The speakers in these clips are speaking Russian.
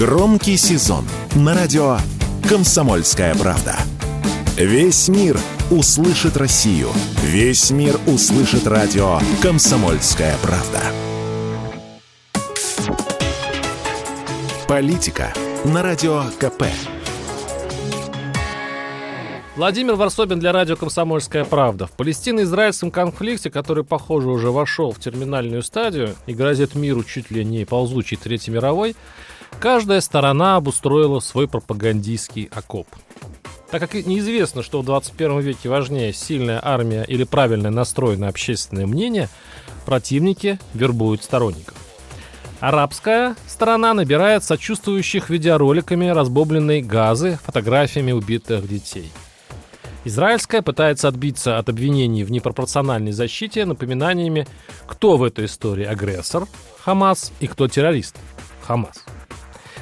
Громкий сезон на радио «Комсомольская правда». Весь мир услышит Россию. Весь мир услышит радио «Комсомольская правда». Политика на радио КП. Владимир Варсобин для радио «Комсомольская правда». В палестино-израильском конфликте, который, похоже, уже вошел в терминальную стадию и грозит миру чуть ли не ползучей Третьей мировой, каждая сторона обустроила свой пропагандистский окоп. Так как неизвестно, что в 21 веке важнее сильная армия или правильно настроенное общественное мнение, противники вербуют сторонников. Арабская сторона набирает сочувствующих видеороликами разбомбленной газы, фотографиями убитых детей. Израильская пытается отбиться от обвинений в непропорциональной защите напоминаниями, кто в этой истории агрессор – Хамас и кто террорист – Хамас.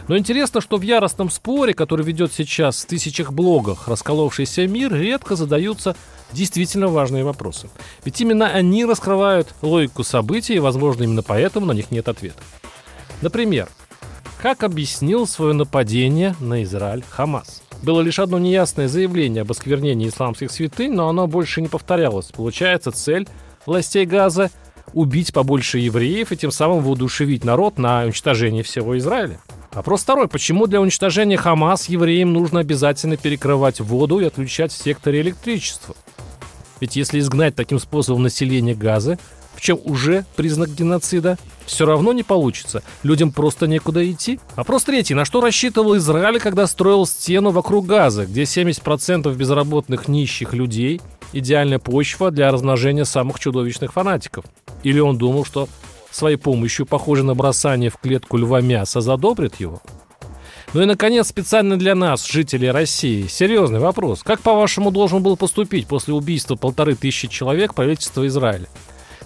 Но интересно, что в яростном споре, который ведет сейчас в тысячах блогах расколовшийся мир, редко задаются действительно важные вопросы. Ведь именно они раскрывают логику событий, и, возможно, именно поэтому на них нет ответа. Например, как объяснил свое нападение на Израиль Хамас? Было лишь одно неясное заявление об осквернении исламских святынь, но оно больше не повторялось. Получается, цель властей Газа – убить побольше евреев и тем самым воодушевить народ на уничтожение всего Израиля. Вопрос второй. Почему для уничтожения Хамас евреям нужно обязательно перекрывать воду и отключать в секторе электричество? Ведь если изгнать таким способом население Газы, в чем уже признак геноцида, все равно не получится. Людям просто некуда идти. Вопрос третий. На что рассчитывал Израиль, когда строил стену вокруг Газа, где 70% безработных нищих людей – идеальная почва для размножения самых чудовищных фанатиков? Или он думал, что своей помощью, похоже на бросание в клетку льва мяса, задобрит его? Ну и, наконец, специально для нас, жителей России, серьезный вопрос. Как, по-вашему, должен был поступить после убийства полторы тысячи человек правительство Израиля?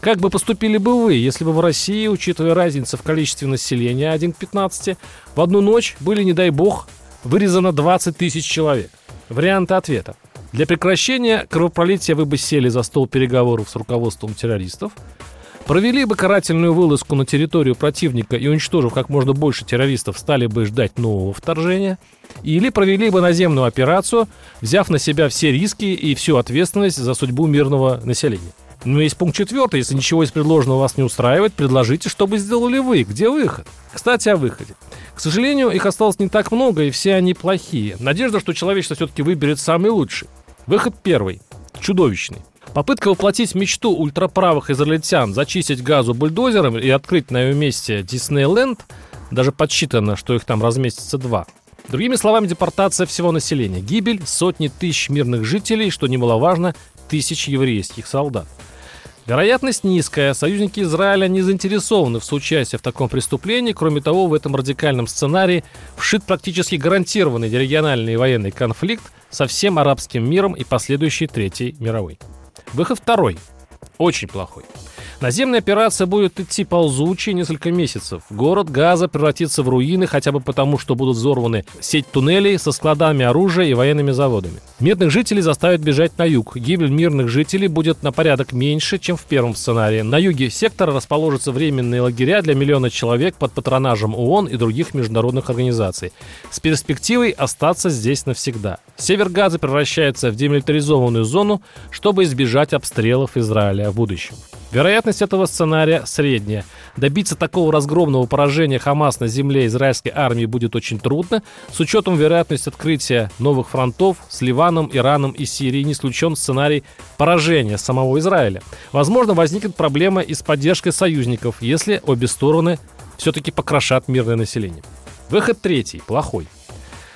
Как бы поступили бы вы, если бы в России, учитывая разницу в количестве населения 1 к 15, в одну ночь были, не дай бог, вырезано 20 тысяч человек? Варианты ответа. Для прекращения кровопролития вы бы сели за стол переговоров с руководством террористов, провели бы карательную вылазку на территорию противника и, уничтожив как можно больше террористов, стали бы ждать нового вторжения, или провели бы наземную операцию, взяв на себя все риски и всю ответственность за судьбу мирного населения. Но есть пункт четвертый. Если ничего из предложенного вас не устраивает, предложите, что бы сделали вы. Где выход? Кстати, о выходе. К сожалению, их осталось не так много, и все они плохие. Надежда, что человечество все-таки выберет самый лучший. Выход первый. Чудовищный. Попытка воплотить мечту ультраправых израильтян зачистить газу бульдозером и открыть на ее месте Диснейленд, даже подсчитано, что их там разместится два. Другими словами, депортация всего населения, гибель сотни тысяч мирных жителей, что немаловажно, тысяч еврейских солдат. Вероятность низкая. Союзники Израиля не заинтересованы в соучастии в таком преступлении. Кроме того, в этом радикальном сценарии вшит практически гарантированный региональный военный конфликт со всем арабским миром и последующей Третьей мировой. Выход второй. Очень плохой. Наземная операция будет идти ползучей несколько месяцев. Город Газа превратится в руины хотя бы потому, что будут взорваны сеть туннелей со складами оружия и военными заводами. Мирных жителей заставят бежать на юг. Гибель мирных жителей будет на порядок меньше, чем в первом сценарии. На юге сектора расположатся временные лагеря для миллиона человек под патронажем ООН и других международных организаций. С перспективой остаться здесь навсегда. Север Газа превращается в демилитаризованную зону, чтобы избежать обстрелов Израиля в будущем. Вероятность этого сценария средняя. Добиться такого разгромного поражения Хамас на земле израильской армии будет очень трудно. С учетом вероятности открытия новых фронтов с Ливаном, Ираном и Сирией не исключен сценарий поражения самого Израиля. Возможно, возникнет проблема и с поддержкой союзников, если обе стороны все-таки покрошат мирное население. Выход третий, плохой.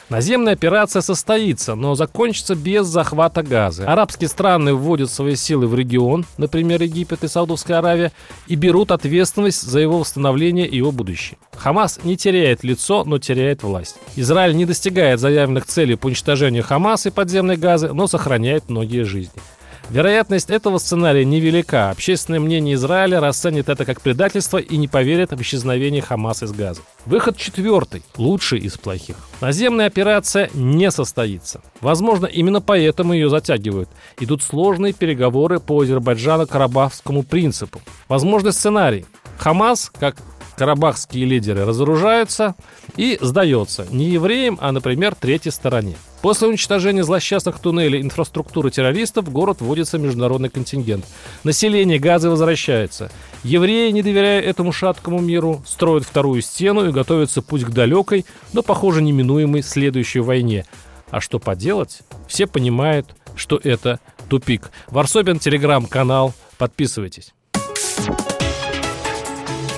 Наземная операция состоится, но закончится без захвата газа. Арабские страны вводят свои силы в регион, например, Египет и Саудовская Аравия, и берут ответственность за его восстановление и его будущее. Хамас не теряет лицо, но теряет власть. Израиль не достигает заявленных целей по уничтожению Хамаса и подземной газы, но сохраняет многие жизни. Вероятность этого сценария невелика. Общественное мнение Израиля расценит это как предательство и не поверит в исчезновение Хамас из Газа. Выход четвертый, лучший из плохих. Наземная операция не состоится. Возможно, именно поэтому ее затягивают. Идут сложные переговоры по Азербайджано-Карабахскому принципу. Возможный сценарий. Хамас, как Карабахские лидеры разоружаются и сдается не евреям, а, например, третьей стороне. После уничтожения злосчастных туннелей инфраструктуры террористов в город вводится международный контингент. Население Газы возвращается. Евреи, не доверяя этому шаткому миру, строят вторую стену и готовятся путь к далекой, но, похоже, неминуемой следующей войне. А что поделать? Все понимают, что это тупик. Варсобин, телеграм-канал. Подписывайтесь.